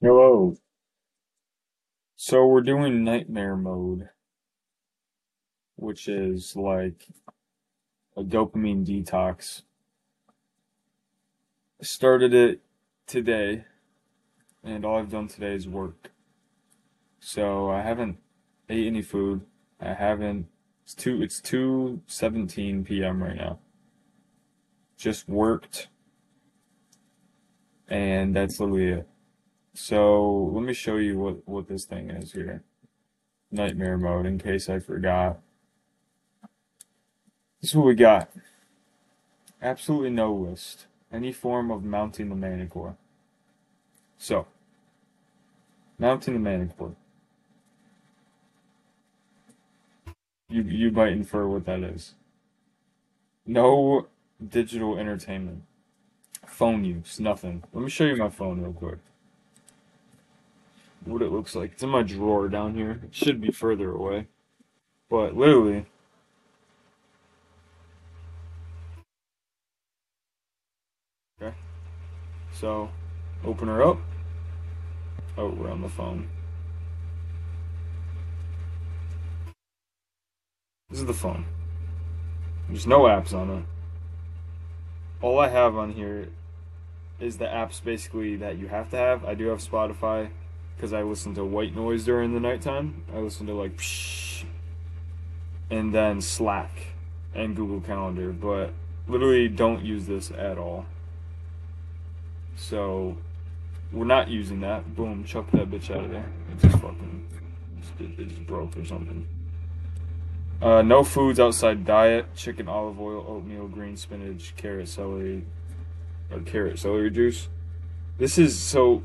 Hello. So we're doing nightmare mode, which is like a dopamine detox. Started it today, and all I've done today is work. So I haven't ate any food. I haven't. It's two. It's two seventeen p.m. right now. Just worked, and that's literally it. So let me show you what what this thing is here. Nightmare mode, in case I forgot. This is what we got. Absolutely no list. Any form of mounting the manticore. So, mounting the manticore. You you might infer what that is. No digital entertainment. Phone use, nothing. Let me show you my phone real quick. What it looks like. It's in my drawer down here. It should be further away. But literally, okay. So, open her up. Oh, we're on the phone. This is the phone. There's no apps on it. All I have on here is the apps basically that you have to have. I do have Spotify because I listen to white noise during the nighttime. I listen to like psh, and then Slack and Google Calendar, but literally don't use this at all. So we're not using that. Boom, chuck that bitch out of there. It just fucking it broke or something. Uh, no foods outside diet: chicken, olive oil, oatmeal, green spinach, carrot, celery, or carrot celery juice. This is so.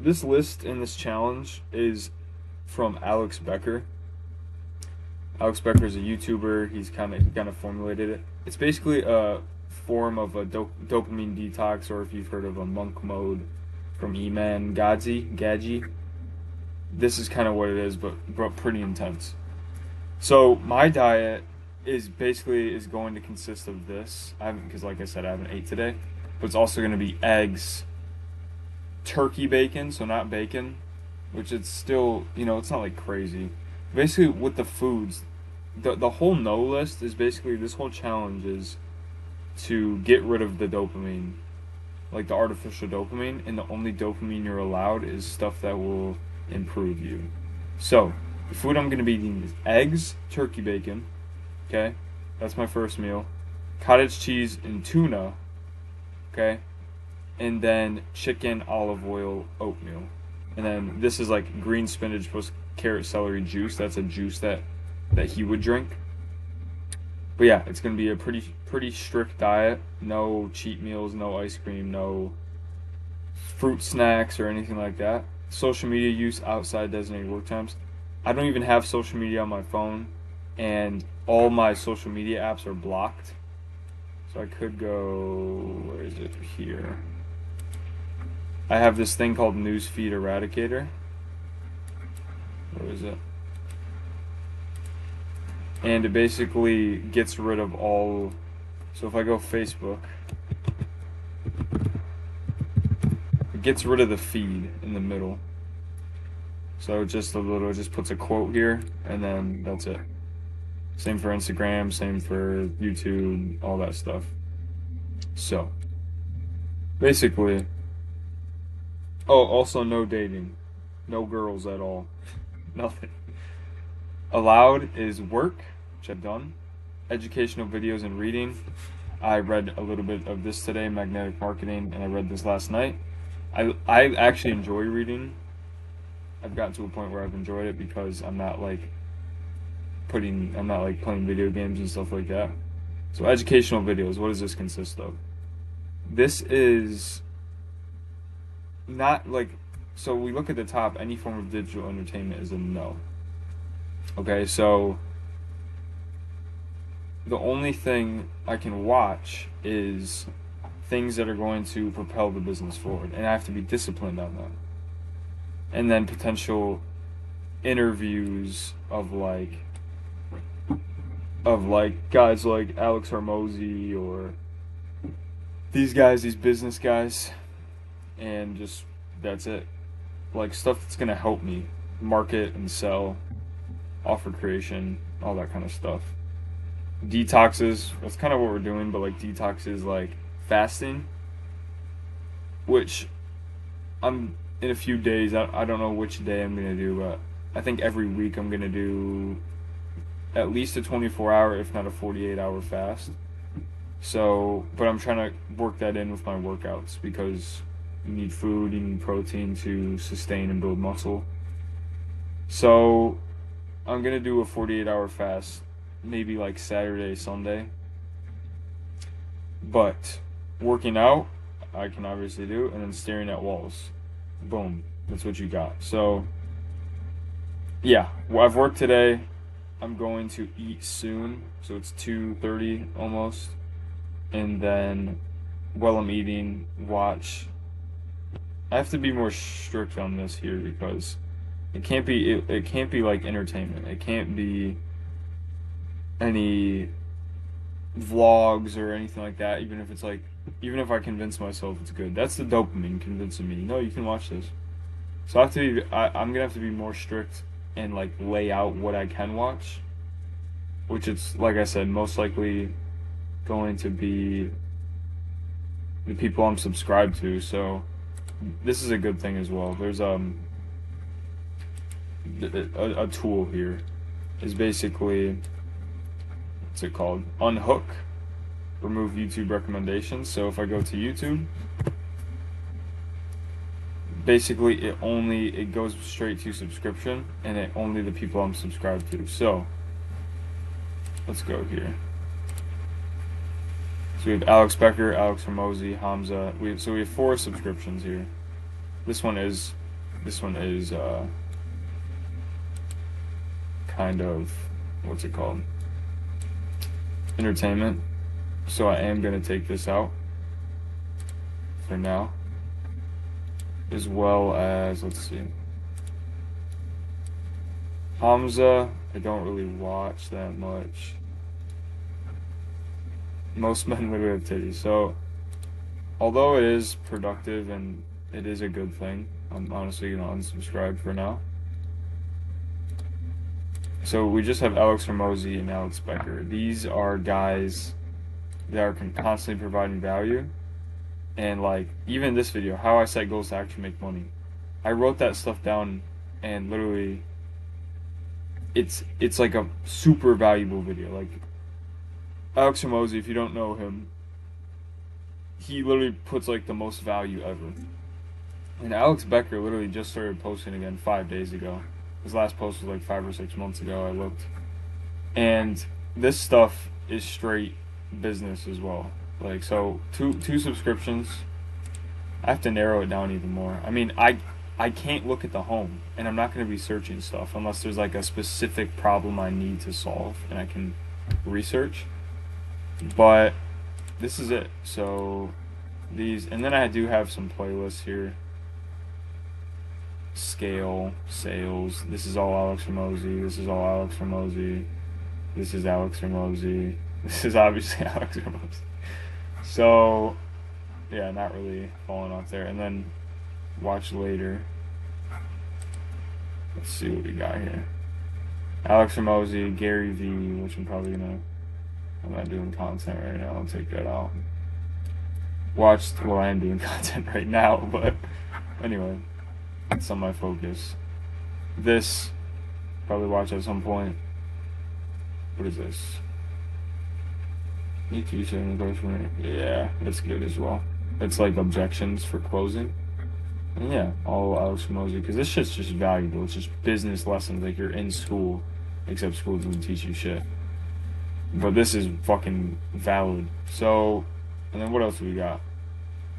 This list and this challenge is from Alex Becker. Alex Becker is a YouTuber. He's kind of he kind of formulated it. It's basically a form of a dop- dopamine detox, or if you've heard of a monk mode from Iman Gadzi Gadji. This is kind of what it is, but but pretty intense. So my diet is basically is going to consist of this. I haven't because like I said I haven't ate today, but it's also going to be eggs, turkey bacon, so not bacon, which it's still you know it's not like crazy. Basically with the foods, the the whole no list is basically this whole challenge is to get rid of the dopamine, like the artificial dopamine, and the only dopamine you're allowed is stuff that will improve you. So the food I'm gonna be eating is eggs, turkey bacon. Okay, that's my first meal. Cottage cheese and tuna. Okay, and then chicken, olive oil, oatmeal. And then this is like green spinach plus carrot celery juice. That's a juice that that he would drink. But yeah, it's gonna be a pretty pretty strict diet. No cheat meals, no ice cream, no fruit snacks or anything like that. Social media use outside designated work times. I don't even have social media on my phone, and all my social media apps are blocked. So I could go. Where is it? Here. I have this thing called Newsfeed Eradicator. Where is it? And it basically gets rid of all. So if I go Facebook, it gets rid of the feed in the middle. So just a little, just puts a quote here, and then that's it. Same for Instagram, same for YouTube, all that stuff. So, basically, oh, also no dating, no girls at all, nothing. Allowed is work, which I've done, educational videos and reading. I read a little bit of this today, magnetic marketing, and I read this last night. I I actually enjoy reading I've gotten to a point where I've enjoyed it because I'm not like putting I'm not like playing video games and stuff like that. So educational videos, what does this consist of? This is not like so we look at the top, any form of digital entertainment is a no. Okay, so the only thing I can watch is things that are going to propel the business forward, and I have to be disciplined on that and then potential interviews of like of like guys like Alex Hormozi or these guys, these business guys, and just that's it. like stuff that's gonna help me market and sell, offer creation, all that kind of stuff. Detoxes, that's kind of what we're doing, but like detoxes like fasting, which I'm in a few days. I, I don't know which day I'm gonna do, but I think every week I'm gonna do at least a 24 hour, if not a 48 hour fast. So, but I'm trying to work that in with my workouts because you need food, you need protein to sustain and build muscle. So, I'm gonna do a 48 hour fast, maybe like Saturday, Sunday. But working out, I can obviously do, and then staring at walls. Boom. That's what you got. So, yeah, well, I've worked today. I'm going to eat soon, so it's 2:30 almost, and then while I'm eating, watch. I have to be more strict on this here because it can't be it, it can't be like entertainment. It can't be any vlogs or anything like that. Even if it's like even if I convince myself it's good, that's the dopamine convincing me. No, you can watch this. So I have to be. I, I'm gonna have to be more strict and like lay out what I can watch, which it's like I said, most likely going to be the people I'm subscribed to. So this is a good thing as well. There's um a, a tool here is basically what's it called? Unhook. Remove YouTube recommendations. So if I go to YouTube, basically it only it goes straight to subscription and it only the people I'm subscribed to. So let's go here. So we have Alex Becker, Alex Hormozi, Hamza. We have, so we have four subscriptions here. This one is this one is uh, kind of what's it called? Entertainment. So I am gonna take this out for now as well as let's see Hamza I don't really watch that much most men would have titties so although it is productive and it is a good thing I'm honestly gonna unsubscribe for now. So we just have Alex Hormozi and Alex Becker. These are guys that are constantly providing value. And like even this video how i set goals to actually make money. I wrote that stuff down and literally it's it's like a super valuable video. Like alex Hormozi, if you don't know him he literally puts like the most value ever and alex becker literally just started posting again five days ago his last post was like five or six months ago i looked and this stuff is straight business as well like so, two two subscriptions. I have to narrow it down even more. I mean, I I can't look at the home, and I'm not going to be searching stuff unless there's like a specific problem I need to solve, and I can research. But this is it. So these, and then I do have some playlists here. Scale, sales. This is all Alex Hormozi. This is all Alex Hormozi. This is Alex Hormozi. This is obviously Alex Hormozi. So, yeah, not really falling off there. And then watch later. Let's see what we got here. Alex Hormozi, Gary Vee, which I'm probably gonna. I'm not doing content right now. I'll take that out. Watch, Well, I am doing content right now, but anyway, it's on my focus. This probably watch at some point. What is this? EQ endorsement. Yeah, that's good as well. It's like objections for closing. And yeah, all Alex Hormozi because this shit's just valuable. It's just business lessons like you're in school, except school doesn't teach you shit. But this is fucking valid. So, and then what else we got?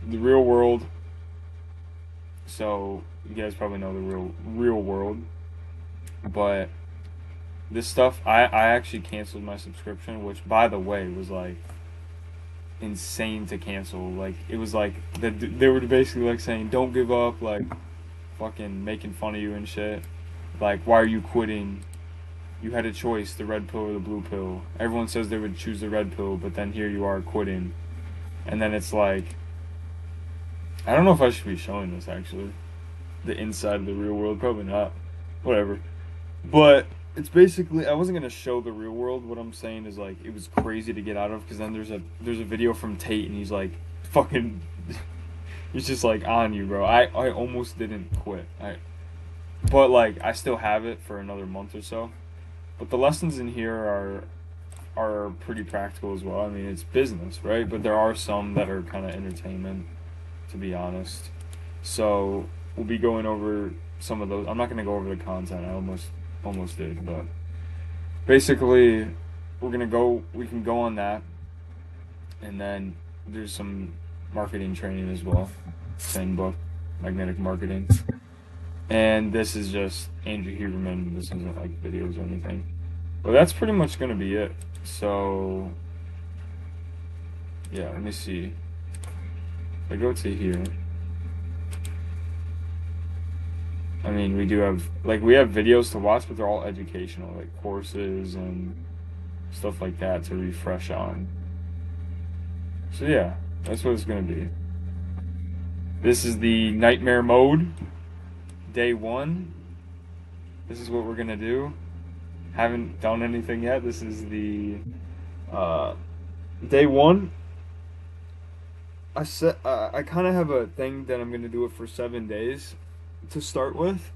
The real world. So you guys probably know the real real world, but this stuff I, I actually canceled my subscription which by the way was like insane to cancel like it was like the, they were basically like saying don't give up like fucking making fun of you and shit like why are you quitting you had a choice the red pill or the blue pill everyone says they would choose the red pill but then here you are quitting and then it's like i don't know if i should be showing this actually the inside of the real world. Probably not. Whatever. But it's basically I wasn't gonna show the real world. What I'm saying is like it was crazy to get out of because then there's a there's a video from Tate and he's like fucking he's just like on you, bro. I I almost didn't quit. I but like I still have it for another month or so. But the lessons in here are are pretty practical as well. I mean, it's business, right? But there are some that are kind of entertainment, to be honest. So we'll be going over some of those. I'm not gonna go over the content. I almost almost did, but basically, we're gonna go. We can go on that, and then there's some marketing training as well. Same book, magnetic marketing. And this is just Andrew Huberman. This isn't like videos or anything. But that's pretty much gonna be it. So yeah, let me see. If I go to here. I mean, we do have like we have videos to watch, but they're all educational, like courses and stuff like that to refresh on. So yeah, that's what it's gonna be. This is the nightmare mode, day one. This is what we're gonna do. Haven't done anything yet. This is the uh, day one. I set. Uh, I kind of have a thing that I'm gonna do it for seven days to start with,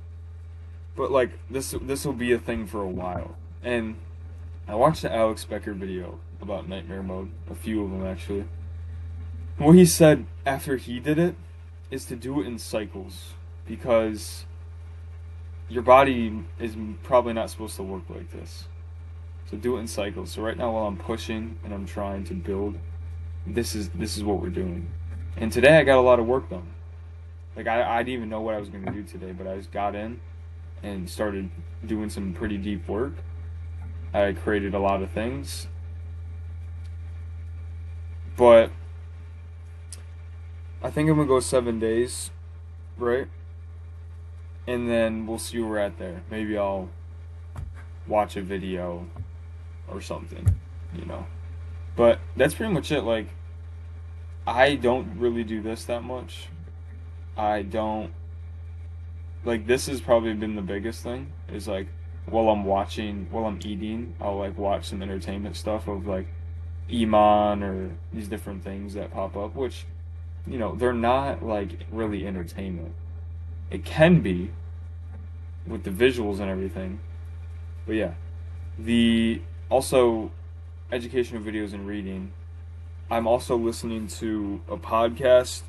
but like this this will be a thing for a while. And I watched the Alex Becker video about nightmare mode, a few of them actually. What he said after he did it is to do it in cycles because your body is probably not supposed to work like this. So do it in cycles. So right now while I'm pushing and I'm trying to build, this is this is what we're doing. And today I got a lot of work done. Like I, I didn't even know what I was gonna do today, but I just got in and started doing some pretty deep work. I created a lot of things. But I think I'm gonna go seven days, right? And then we'll see where we're at there. Maybe I'll watch a video or something, you know. But that's pretty much it. Like, I don't really do this that much. I don't like this has probably been the biggest thing is like while I'm watching while I'm eating I'll like watch some entertainment stuff of like Iman or these different things that pop up which you know they're not like really entertainment it can be with the visuals and everything but yeah the also educational videos and reading I'm also listening to a podcast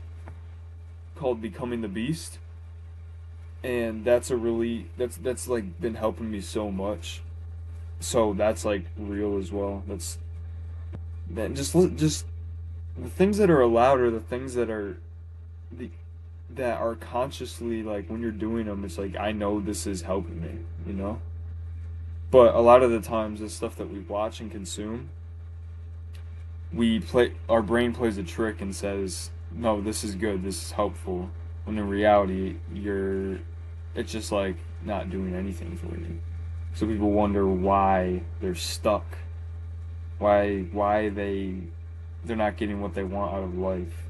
called Becoming the Beast. And that's a really that's that's like been helping me so much. So that's like real as well. That's that just just the things that are allowed are the things that are the that are consciously like when you're doing them it's like I know this is helping me, you know? But a lot of the times the stuff that we watch and consume we play our brain plays a trick and says no, this is good, this is helpful. When in reality, you're, it's just like not doing anything for you. So people wonder why they're stuck, why why they they're not getting what they want out of life.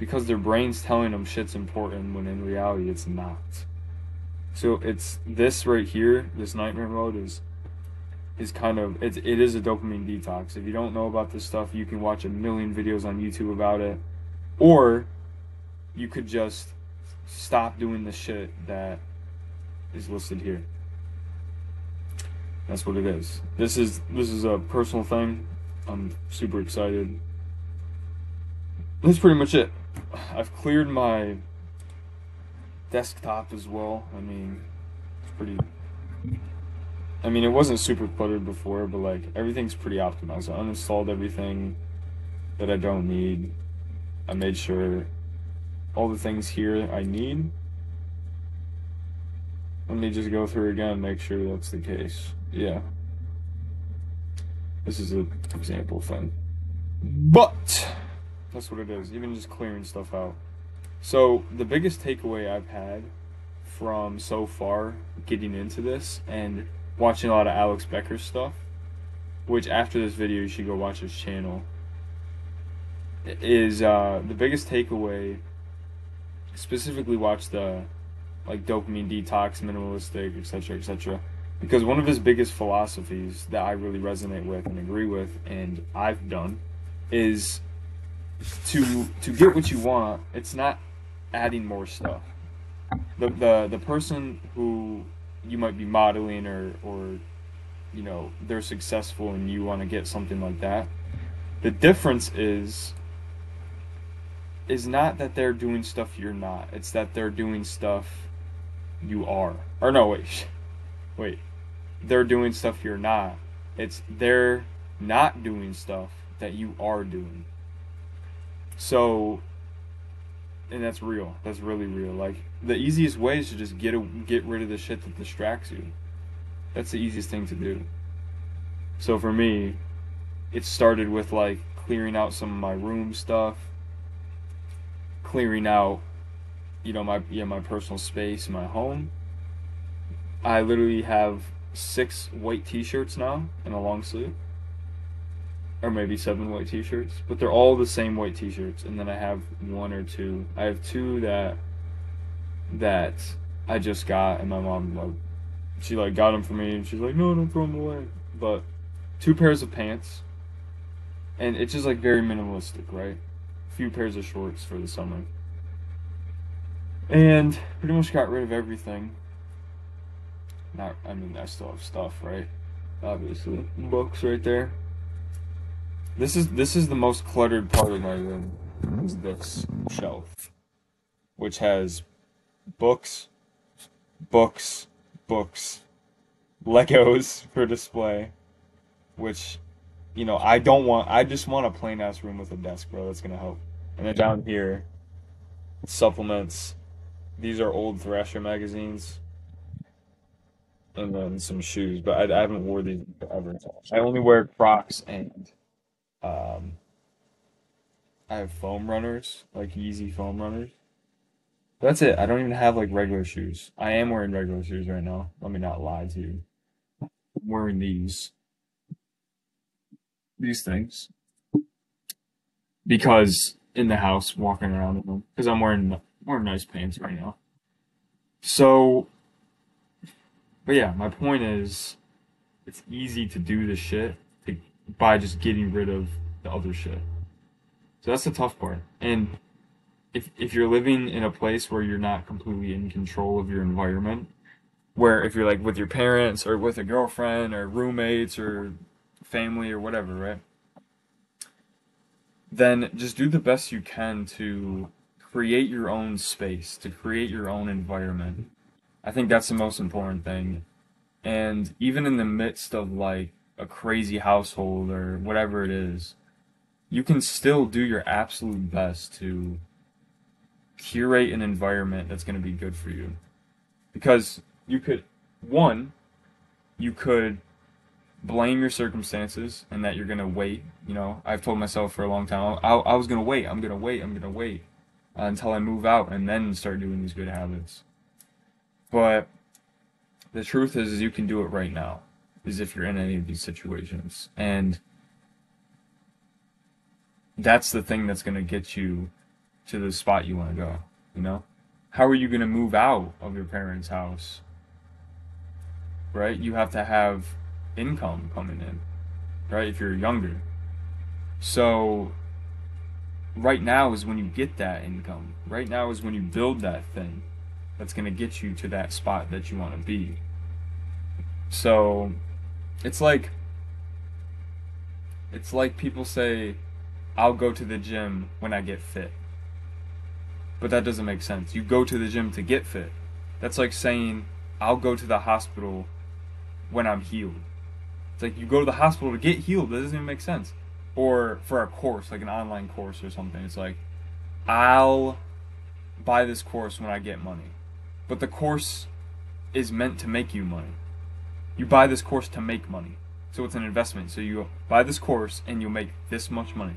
It's because their brain's telling them shit's important when in reality it's not. So it's this right here, this nightmare mode is is kind of it, it is a dopamine detox. If you don't know about this stuff, you can watch a million videos on YouTube about it. Or you could just stop doing the shit that is listed here. That's what it is. This is this is a personal thing. I'm super excited. That's pretty much it. I've cleared my desktop as well. I mean, it's pretty I mean, it wasn't super cluttered before, but like everything's pretty optimized. I uninstalled everything that I don't need. I made sure all the things here I need. Let me just go through again make sure that's the case. Yeah. This is an example thing. But that's what it is, even just clearing stuff out. So the biggest takeaway I've had from so far getting into this and watching a lot of Alex Becker stuff, which after this video you should go watch his channel is uh, the biggest takeaway. Specifically, watch the like dopamine detox, minimalistic, etc., etc. Because one of his biggest philosophies that I really resonate with and agree with, and I've done, is to to get what you want. It's not adding more stuff. The the the person who you might be modeling or or you know they're successful and you want to get something like that. The difference is is not that they're doing stuff you're not. It's that they're doing stuff you are. Or no, wait. Wait. They're doing stuff you're not. It's they're not doing stuff that you are doing. So and that's real. That's really real. Like the easiest way is to just get a, get rid of the shit that distracts you. That's the easiest thing to do. So for me, it started with like clearing out some of my room stuff, clearing out, you know, my yeah my personal space, my home. I literally have six white T-shirts now and a long sleeve, or maybe seven white T-shirts, but they're all the same white T-shirts. And then I have one or two. I have two that that I just got, and my mom like she like got them for me, and she's like, no, don't throw them away. But two pairs of pants, and it's just like very minimalistic, right? A few pairs of shorts for the summer, and pretty much got rid of everything. Not, I mean, I still have stuff, right? Obviously, books right there. This is this is the most cluttered part of my room. Is this shelf, which has books, books, books, Legos for display, which, you know, I don't want. I just want a plain ass room with a desk, bro. That's gonna help. And then down here, supplements. These are old Thrasher magazines. And then some shoes, but I, I haven't wore these forever. I only wear Crocs and um, I have foam runners, like Yeezy foam runners. That's it. I don't even have like regular shoes. I am wearing regular shoes right now. Let me not lie to you. I'm wearing these. These things. Because in the house, walking around in them. Because I'm wearing wearing nice pants right now. So, but yeah, my point is, it's easy to do the shit by just getting rid of the other shit. So that's the tough part. And if if you're living in a place where you're not completely in control of your environment, where if you're like with your parents or with a girlfriend or roommates or family or whatever, right? Then just do the best you can to create your own space, to create your own environment. I think that's the most important thing. And even in the midst of like a crazy household or whatever it is, you can still do your absolute best to curate an environment that's going to be good for you. Because you could, one, you could blame your circumstances and that you're going to wait. You know, I've told myself for a long time, I, I was going to wait, I'm going to wait, I'm going to wait until I move out and then start doing these good habits. But the truth is, is you can do it right now, is if you're in any of these situations. And that's the thing that's going to get you to the spot you want to go, you know? How are you going to move out of your parents' house? Right? You have to have income coming in, right? If you're younger. So, right now is when you get that income. Right now is when you build that thing that's going to get you to that spot that you want to be. So, it's like it's like people say I'll go to the gym when I get fit. But that doesn't make sense. You go to the gym to get fit. That's like saying, I'll go to the hospital when I'm healed. It's like you go to the hospital to get healed. That doesn't even make sense. Or for a course, like an online course or something. It's like, I'll buy this course when I get money. But the course is meant to make you money. You buy this course to make money. So it's an investment. So you buy this course and you'll make this much money.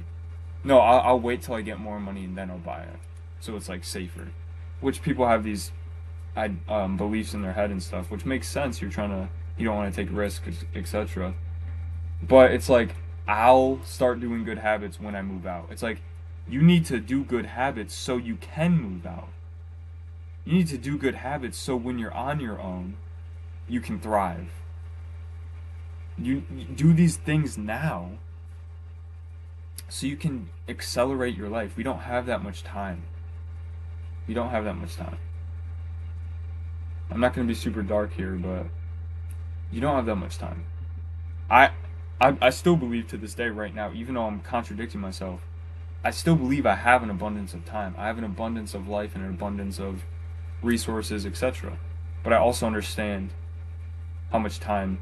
No, I'll, I'll wait till I get more money and then I'll buy it so it's like safer. Which people have these um, beliefs in their head and stuff, which makes sense. You're trying to, you don't want to take risks, etc. But it's like I'll start doing good habits when I move out. It's like you need to do good habits so you can move out. You need to do good habits so when you're on your own, you can thrive. You, you do these things now so you can accelerate your life. We don't have that much time. We don't have that much time. I'm not going to be super dark here, but you don't have that much time. I, I I still believe to this day right now, even though I'm contradicting myself, I still believe I have an abundance of time. I have an abundance of life and an abundance of resources, etc. But I also understand how much time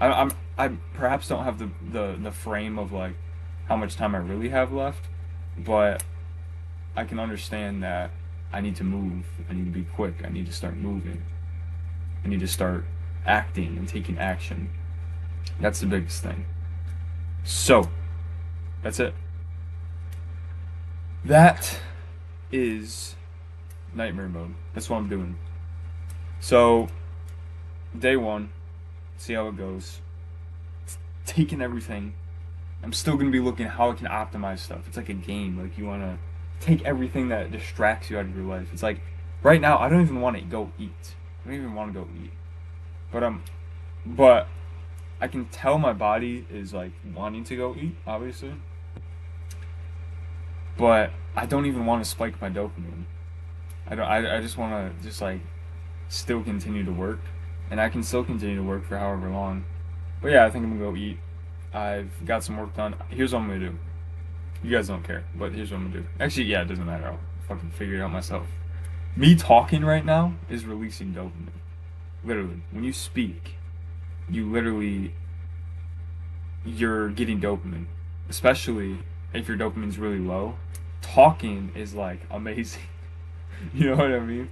I, I'm I perhaps don't have the, the the frame of like how much time I really have left, but I can understand that I need to move. I need to be quick. I need to start moving. I need to start acting and taking action. That's the biggest thing. So, that's it. That is nightmare mode. That's what I'm doing. So, day one, see how it goes. Taking everything. I'm still gonna be looking how I can optimize stuff. It's like a game. Like you wanna take everything that distracts you out of your life. It's like right now I don't even want to go eat. I don't even want to go eat. But I'm, but I can tell my body is like wanting to go eat, obviously. But I don't even want to spike my dopamine. I don't. I, I just want to just like still continue to work, and I can still continue to work for however long. But yeah, I think I'm gonna go eat. I've got some work done. Here's what I'm gonna do. You guys don't care, but here's what I'm gonna do. Actually, yeah, it doesn't matter. I'll fucking figure it out myself. Me talking right now is releasing dopamine. Literally, when you speak, you literally you're getting dopamine, especially if your dopamine's really low. Talking is like amazing. you know what I mean?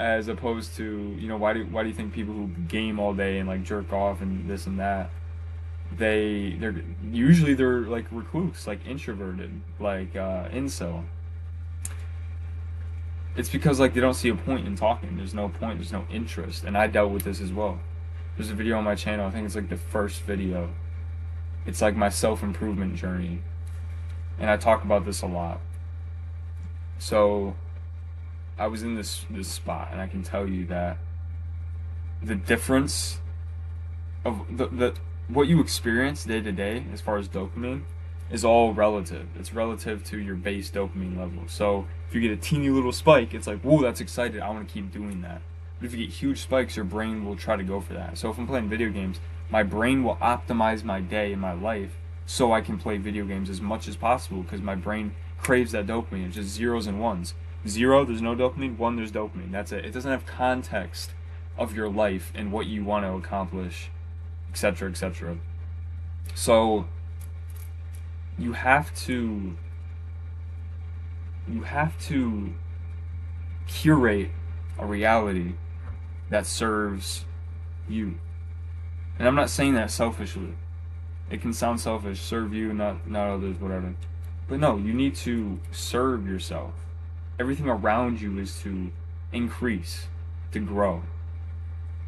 As opposed to, you know, why do why do you think people who game all day and like jerk off and this and that, they they're usually they're like recluse, like introverted, like uh, incel. It's because like they don't see a point in talking. There's no point. There's no interest, and I dealt with this as well. There's a video on my channel. I think it's like the first video. It's like my self improvement journey, and I talk about this a lot. So, I was in this this spot, and I can tell you that the difference of the the what you experience day to day as far as dopamine is all relative. It's relative to your base dopamine level. So if you get a teeny little spike, it's like, whoa, that's excited. I want to keep doing that. But if you get huge spikes, your brain will try to go for that. So if I'm playing video games, my brain will optimize my day and my life so I can play video games as much as possible because my brain craves that dopamine. It's just zeros and ones. Zero, there's no dopamine. One, there's dopamine. That's it. It doesn't have context of your life and what you want to accomplish etc., etc. So you have to you have to curate a reality that serves you. And I'm not saying that selfishly. It can sound selfish, serve you, not not others, whatever. But no, you need to serve yourself. Everything around you is to increase, to grow.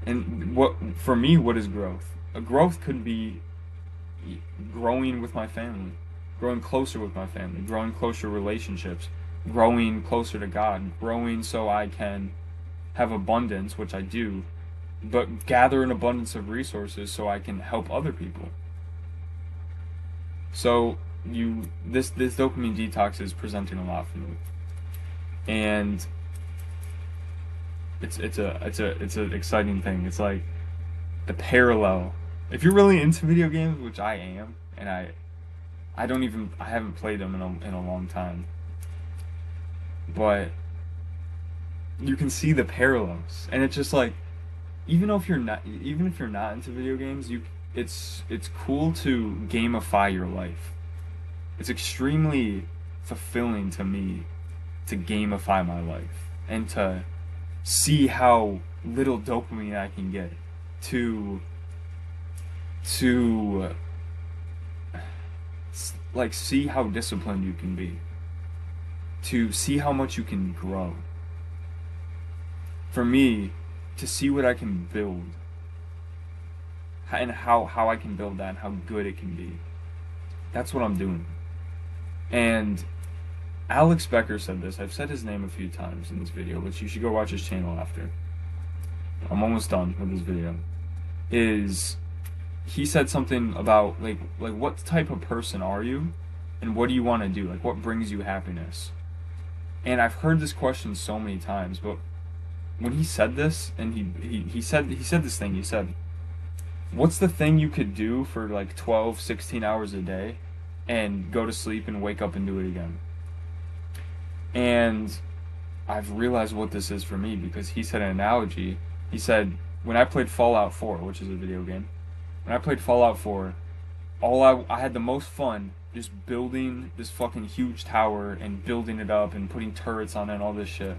And what for me, what is growth? a growth could be growing with my family, growing closer with my family, growing closer relationships, growing closer to God, growing so I can have abundance, which I do, but gather an abundance of resources so I can help other people. So you this this dopamine detox is presenting a lot for me. And it's it's a it's a it's an exciting thing. It's like the parallel if you're really into video games, which I am, and I, I don't even I haven't played them in a in a long time, but you can see the parallels, and it's just like, even if you're not even if you're not into video games, you it's it's cool to gamify your life. It's extremely fulfilling to me to gamify my life and to see how little dopamine I can get to to like see how disciplined you can be to see how much you can grow. For me to see what i can build and how how i can build that and how good it can be. That's what i'm doing. And Alex Becker said this. I've said his name a few times in this video, but you should go watch his channel after. I'm almost done with this video. Is he said something about like like what type of person are you and what do you want to do? Like what brings you happiness? And I've heard this question so many times, but when he said this and he, he, he said he said this thing, he said, What's the thing you could do for like 12, 16 hours a day and go to sleep and wake up and do it again? And I've realized what this is for me because he said an analogy. He said, when I played Fallout 4, which is a video game, when I played Fallout 4, all I, I had the most fun just building this fucking huge tower and building it up and putting turrets on it and all this shit.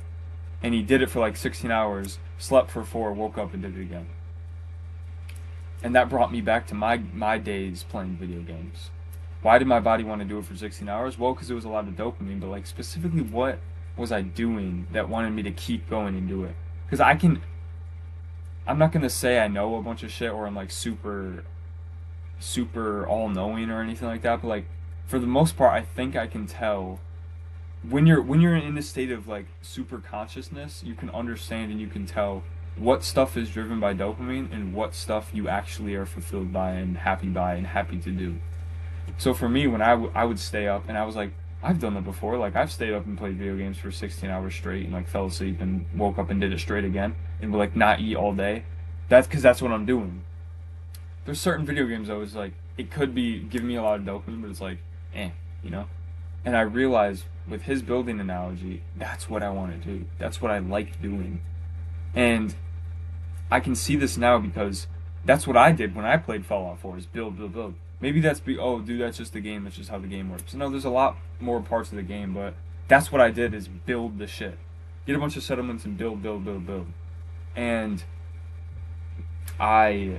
And he did it for like 16 hours, slept for four, woke up and did it again. And that brought me back to my my days playing video games. Why did my body want to do it for 16 hours? Well, because it was a lot of dopamine, but like specifically what was I doing that wanted me to keep going and do it? Because I can, I'm not gonna say I know a bunch of shit or I'm like super, super all knowing or anything like that, but like for the most part, I think I can tell when you're when you're in a state of like super consciousness, you can understand and you can tell what stuff is driven by dopamine and what stuff you actually are fulfilled by and happy by and happy to do. So for me, when I, w- I would stay up and I was like, I've done that before. Like I've stayed up and played video games for 16 hours straight and like fell asleep and woke up and did it straight again and would like not eat all day. That's because that's what I'm doing. There's certain video games though, it's like it could be giving me a lot of dopamine, but it's like, eh, you know. And I realized with his building analogy, that's what I want to do. That's what I like doing. And I can see this now because that's what I did when I played Fallout 4 is build, build, build. Maybe that's be oh dude that's just the game, that's just how the game works. No, there's a lot more parts of the game, but that's what I did is build the shit. Get a bunch of settlements and build, build, build, build. And I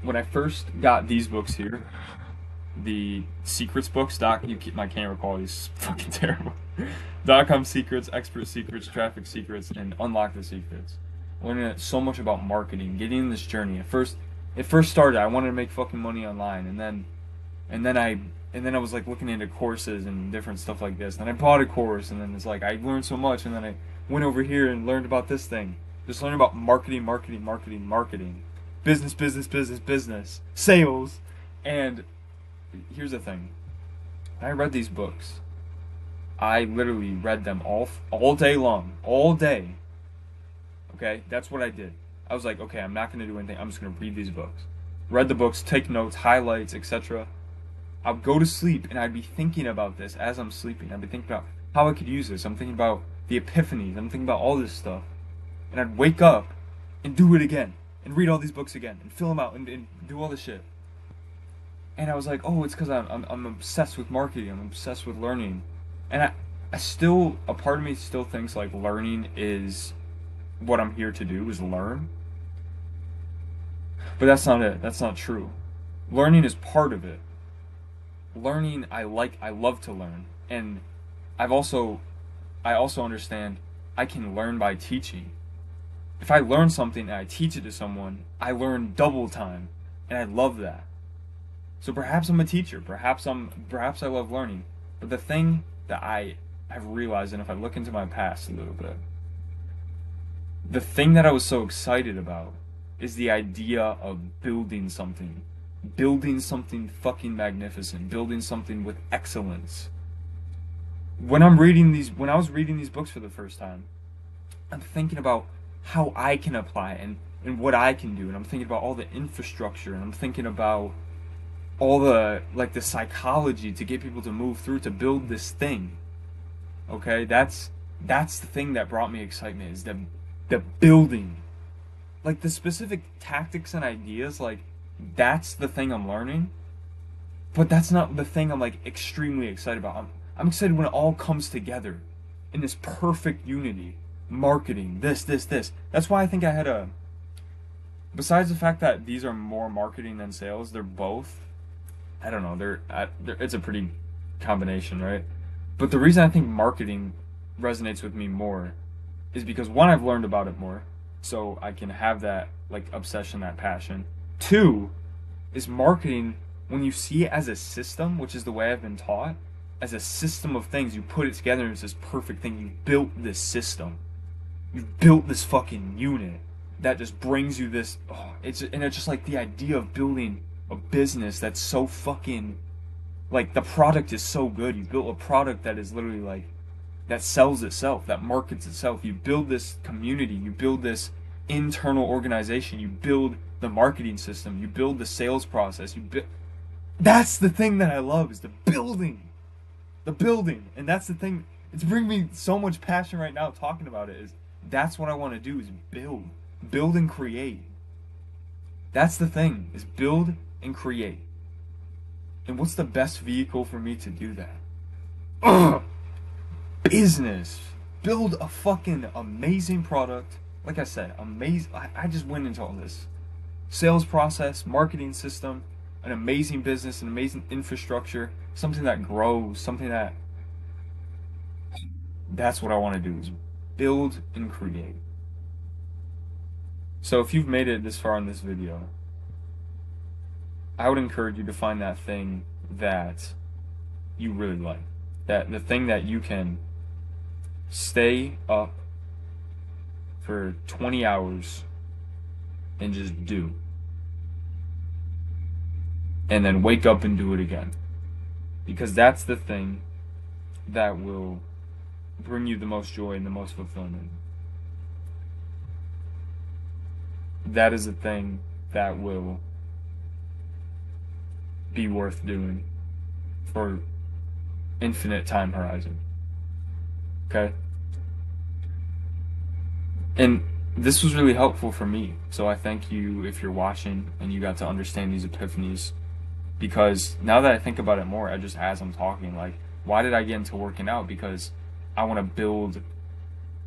when I first got these books here, the secrets books, doc you keep my camera quality is fucking terrible. dot com secrets, expert secrets, traffic secrets, and unlock the secrets. Learning so much about marketing, getting in this journey. At first it first started I wanted to make fucking money online and then and then I and then I was like looking into courses and different stuff like this. And I bought a course and then it's like I learned so much and then I went over here and learned about this thing. Just learning about marketing, marketing, marketing, marketing. Business, business, business, business. Sales. And here's the thing. I read these books. I literally read them all all day long, all day. Okay? That's what I did. I was like, okay, I'm not going to do anything. I'm just going to read these books. Read the books, take notes, highlights, etc. I'd go to sleep and I'd be thinking about this as I'm sleeping. I'd be thinking about how I could use this. I'm thinking about the epiphanies. I'm thinking about all this stuff. And I'd wake up and do it again and read all these books again and fill them out and, and do all this shit. And I was like, oh, it's because I'm, I'm, I'm obsessed with marketing. I'm obsessed with learning. And I, I still, a part of me still thinks like learning is what I'm here to do is learn. But that's not it. That's not true. Learning is part of it. Learning, I like, I love to learn. And I've also, I also understand I can learn by teaching. If I learn something and I teach it to someone, I learn double time. And I love that. So perhaps I'm a teacher. Perhaps I'm, perhaps I love learning. But the thing that I have realized, and if I look into my past a little bit, the thing that I was so excited about is the idea of building something. Building something fucking magnificent. Building something with excellence. When I'm reading these, when I was reading these books for the first time, I'm thinking about how I can apply and, and what I can do. And I'm thinking about all the infrastructure and I'm thinking about all the, like the psychology to get people to move through to build this thing. Okay, that's, that's the thing that brought me excitement is the, the building. Like the specific tactics and ideas like that's the thing i'm learning but that's not the thing i'm like extremely excited about. I'm, I'm excited when it all comes together in this perfect unity. Marketing this this this. That's why i think i had a besides the fact that these are more marketing than sales they're both i don't know they're, they're it's a pretty combination right? But the reason i think marketing resonates with me more is because one i've learned about it more so I can have that like obsession, that passion. Two is marketing when you see it as a system, which is the way I've been taught, as a system of things. You put it together and it's this perfect thing. You built this system. You built this fucking unit that just brings you this. Oh, it's and it's just like the idea of building a business that's so fucking like the product is so good. You built a product that is literally like that sells itself, that markets itself. You build this community, you build this internal organization, you build the marketing system, you build the sales process, you build that's the thing that I love is the building. The building. And that's the thing it's bringing me so much passion right now talking about it is that's what I want to do is build. Build and create. That's the thing is build and create. And what's the best vehicle for me to do that? Ugh. Business. Build a fucking amazing product. Like I said, amazing. I, just went into all this sales process, marketing system, an amazing business, an amazing infrastructure, something that grows, something that. That's what I want to do is build and create. So if you've made it this far in this video, I would encourage you to find that thing that you really like. That the thing that you can stay up for 20 hours and just do. And then wake up and do it again. Because that's the thing that will bring you the most joy and the most fulfillment. That is the thing that will be worth doing for infinite time horizon. Okay? And this was really helpful for me. So I thank you if you're watching and you got to understand these epiphanies. Because now that I think about it more, I just as I'm talking, like, why did I get into working out? Because I want to build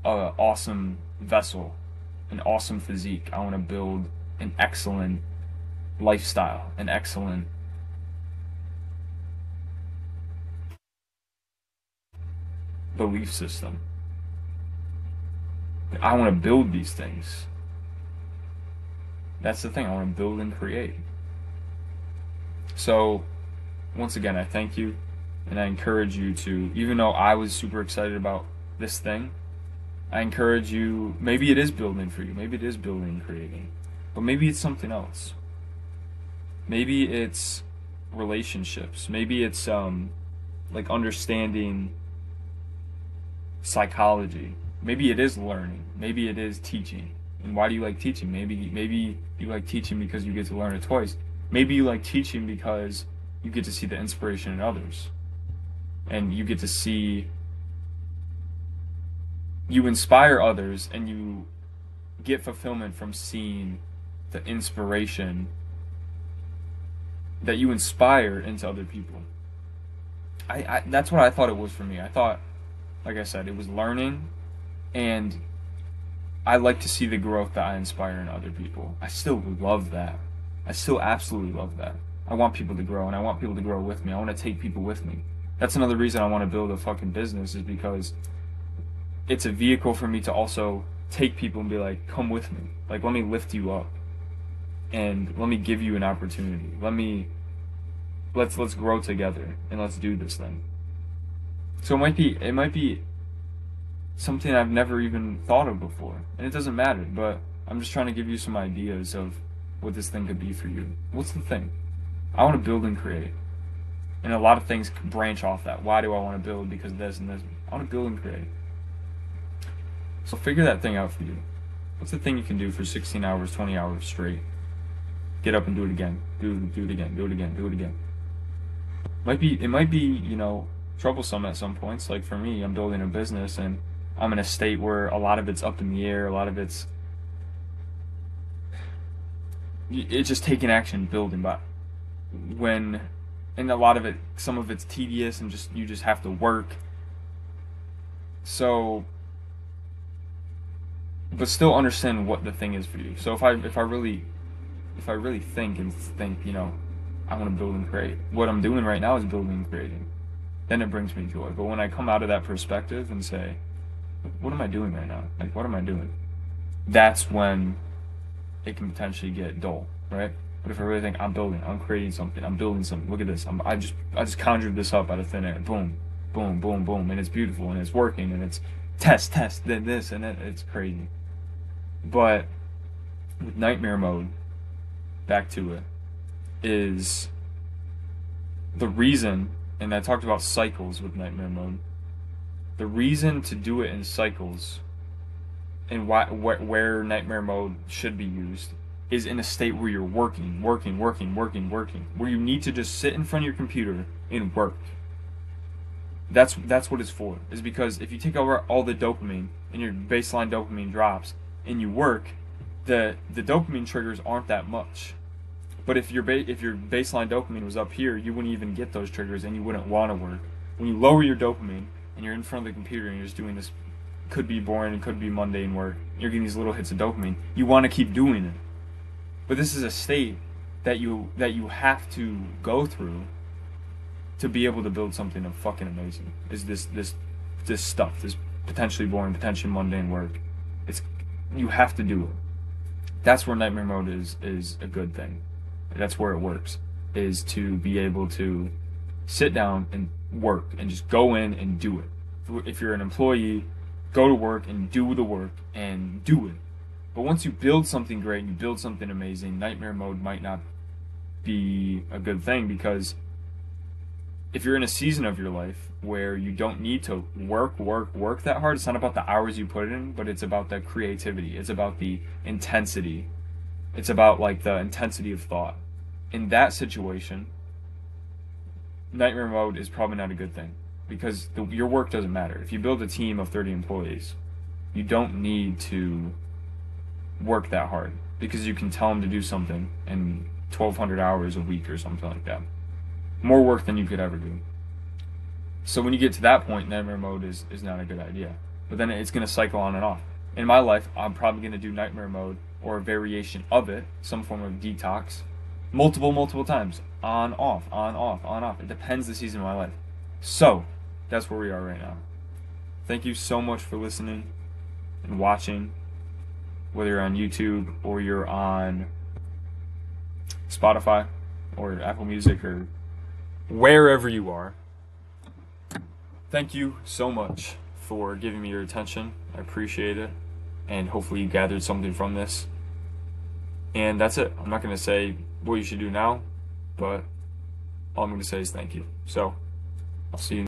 a awesome vessel, an awesome physique. I want to build an excellent lifestyle, an excellent belief system. I want to build these things. That's the thing. I want to build and create. So, once again, I thank you and I encourage you to, even though I was super excited about this thing, I encourage you, maybe it is building for you, maybe it is building and creating, but maybe it's something else. Maybe it's relationships, maybe it's um, like understanding psychology. Maybe it is learning. Maybe it is teaching. And why do you like teaching? Maybe maybe you like teaching because you get to learn it twice. Maybe you like teaching because you get to see the inspiration in others. And you get to see you inspire others and you get fulfillment from seeing the inspiration that you inspire into other people. I, I that's what I thought it was for me. I thought like I said, it was learning, and I like to see the growth that I inspire in other people. I still love that. I still absolutely love that. I want people to grow, and I want people to grow with me. I want to take people with me. That's another reason I want to build a fucking business is because it's a vehicle for me to also take people and be like, come with me. Like, let me lift you up. And let me give you an opportunity. Let me let's let's grow together and let's do this thing. So it might be it might be something I've never even thought of before. And it doesn't matter, but I'm just trying to give you some ideas of what this thing could be for you. What's the thing? I want to build and create. And a lot of things branch off that. Why do I want to build? Because this and this. I want to build and create. So figure that thing out for you. What's the thing you can do for 16 hours, 20 hours straight? Get up and do it again. Do do it again. Do it again. Do it again. Might be it might be, you know, troublesome at some points. Like for me, I'm building a business and I'm in a state where a lot of it's up in the air, a lot of it's it's just taking action, building. But when and a lot of it, some of it's tedious and just you just have to work. So, but still understand what the thing is for you. So if I if I really if I really think and think, you know, I want to build and create. What I'm doing right now is building and creating then it brings me joy. But when I come out of that perspective and say, what am I doing right now? Like, what am I doing? That's when it can potentially get dull, right? But if I really think I'm building, I'm creating something, I'm building something. Look at this. I'm, I just I just conjured this up out of thin air. Boom, boom, boom, boom, and it's beautiful and it's working and it's test, test, then this and then it's crazy. But with nightmare mode, back to it, is the reason, and I talked about cycles with nightmare mode. The reason to do it in cycles and why, wh- where nightmare mode should be used is in a state where you're working, working, working, working, working, where you need to just sit in front of your computer and work. That's that's what it's for. Is because if you take over all the dopamine and your baseline dopamine drops and you work, the the dopamine triggers aren't that much. But if your ba- if your baseline dopamine was up here, you wouldn't even get those triggers and you wouldn't want to work. When you lower your dopamine and you're in front of the computer and you're just doing this could be boring could be mundane work, you're getting these little hits of dopamine. You want to keep doing it. But this is a state that you that you have to go through to be able to build something fucking amazing. Is this this this stuff, this potentially boring, potentially mundane work. It's you have to do it. That's where nightmare mode is is a good thing. That's where it works. Is to be able to sit down and work and just go in and do it. If you're an employee, go to work and do the work and do it. But once you build something great and you build something amazing, nightmare mode might not be a good thing because if you're in a season of your life where you don't need to work, work, work that hard, it's not about the hours you put in, but it's about the creativity. It's about the intensity. It's about like the intensity of thought. In that situation, nightmare mode is probably not a good thing because the, your work doesn't matter. If you build a team of 30 employees, you don't need to work that hard because you can tell them to do something in 1200 hours a week or something like that. More work than you could ever do. So when you get to that point, nightmare mode is, is not a good idea. But then it's going to cycle on and off. In my life, I'm probably going to do nightmare mode or a variation of it, some form of detox, multiple, multiple times. On, off, on, off, on, off. It depends the season of my life. So, that's where we are right now. Thank you so much for listening and watching, whether you're on YouTube or you're on Spotify or Apple Music or wherever you are. Thank you so much for giving me your attention. I appreciate it. And hopefully, you gathered something from this. And that's it. I'm not going to say what you should do now, but all I'm going to say is thank you. So, I'll see you.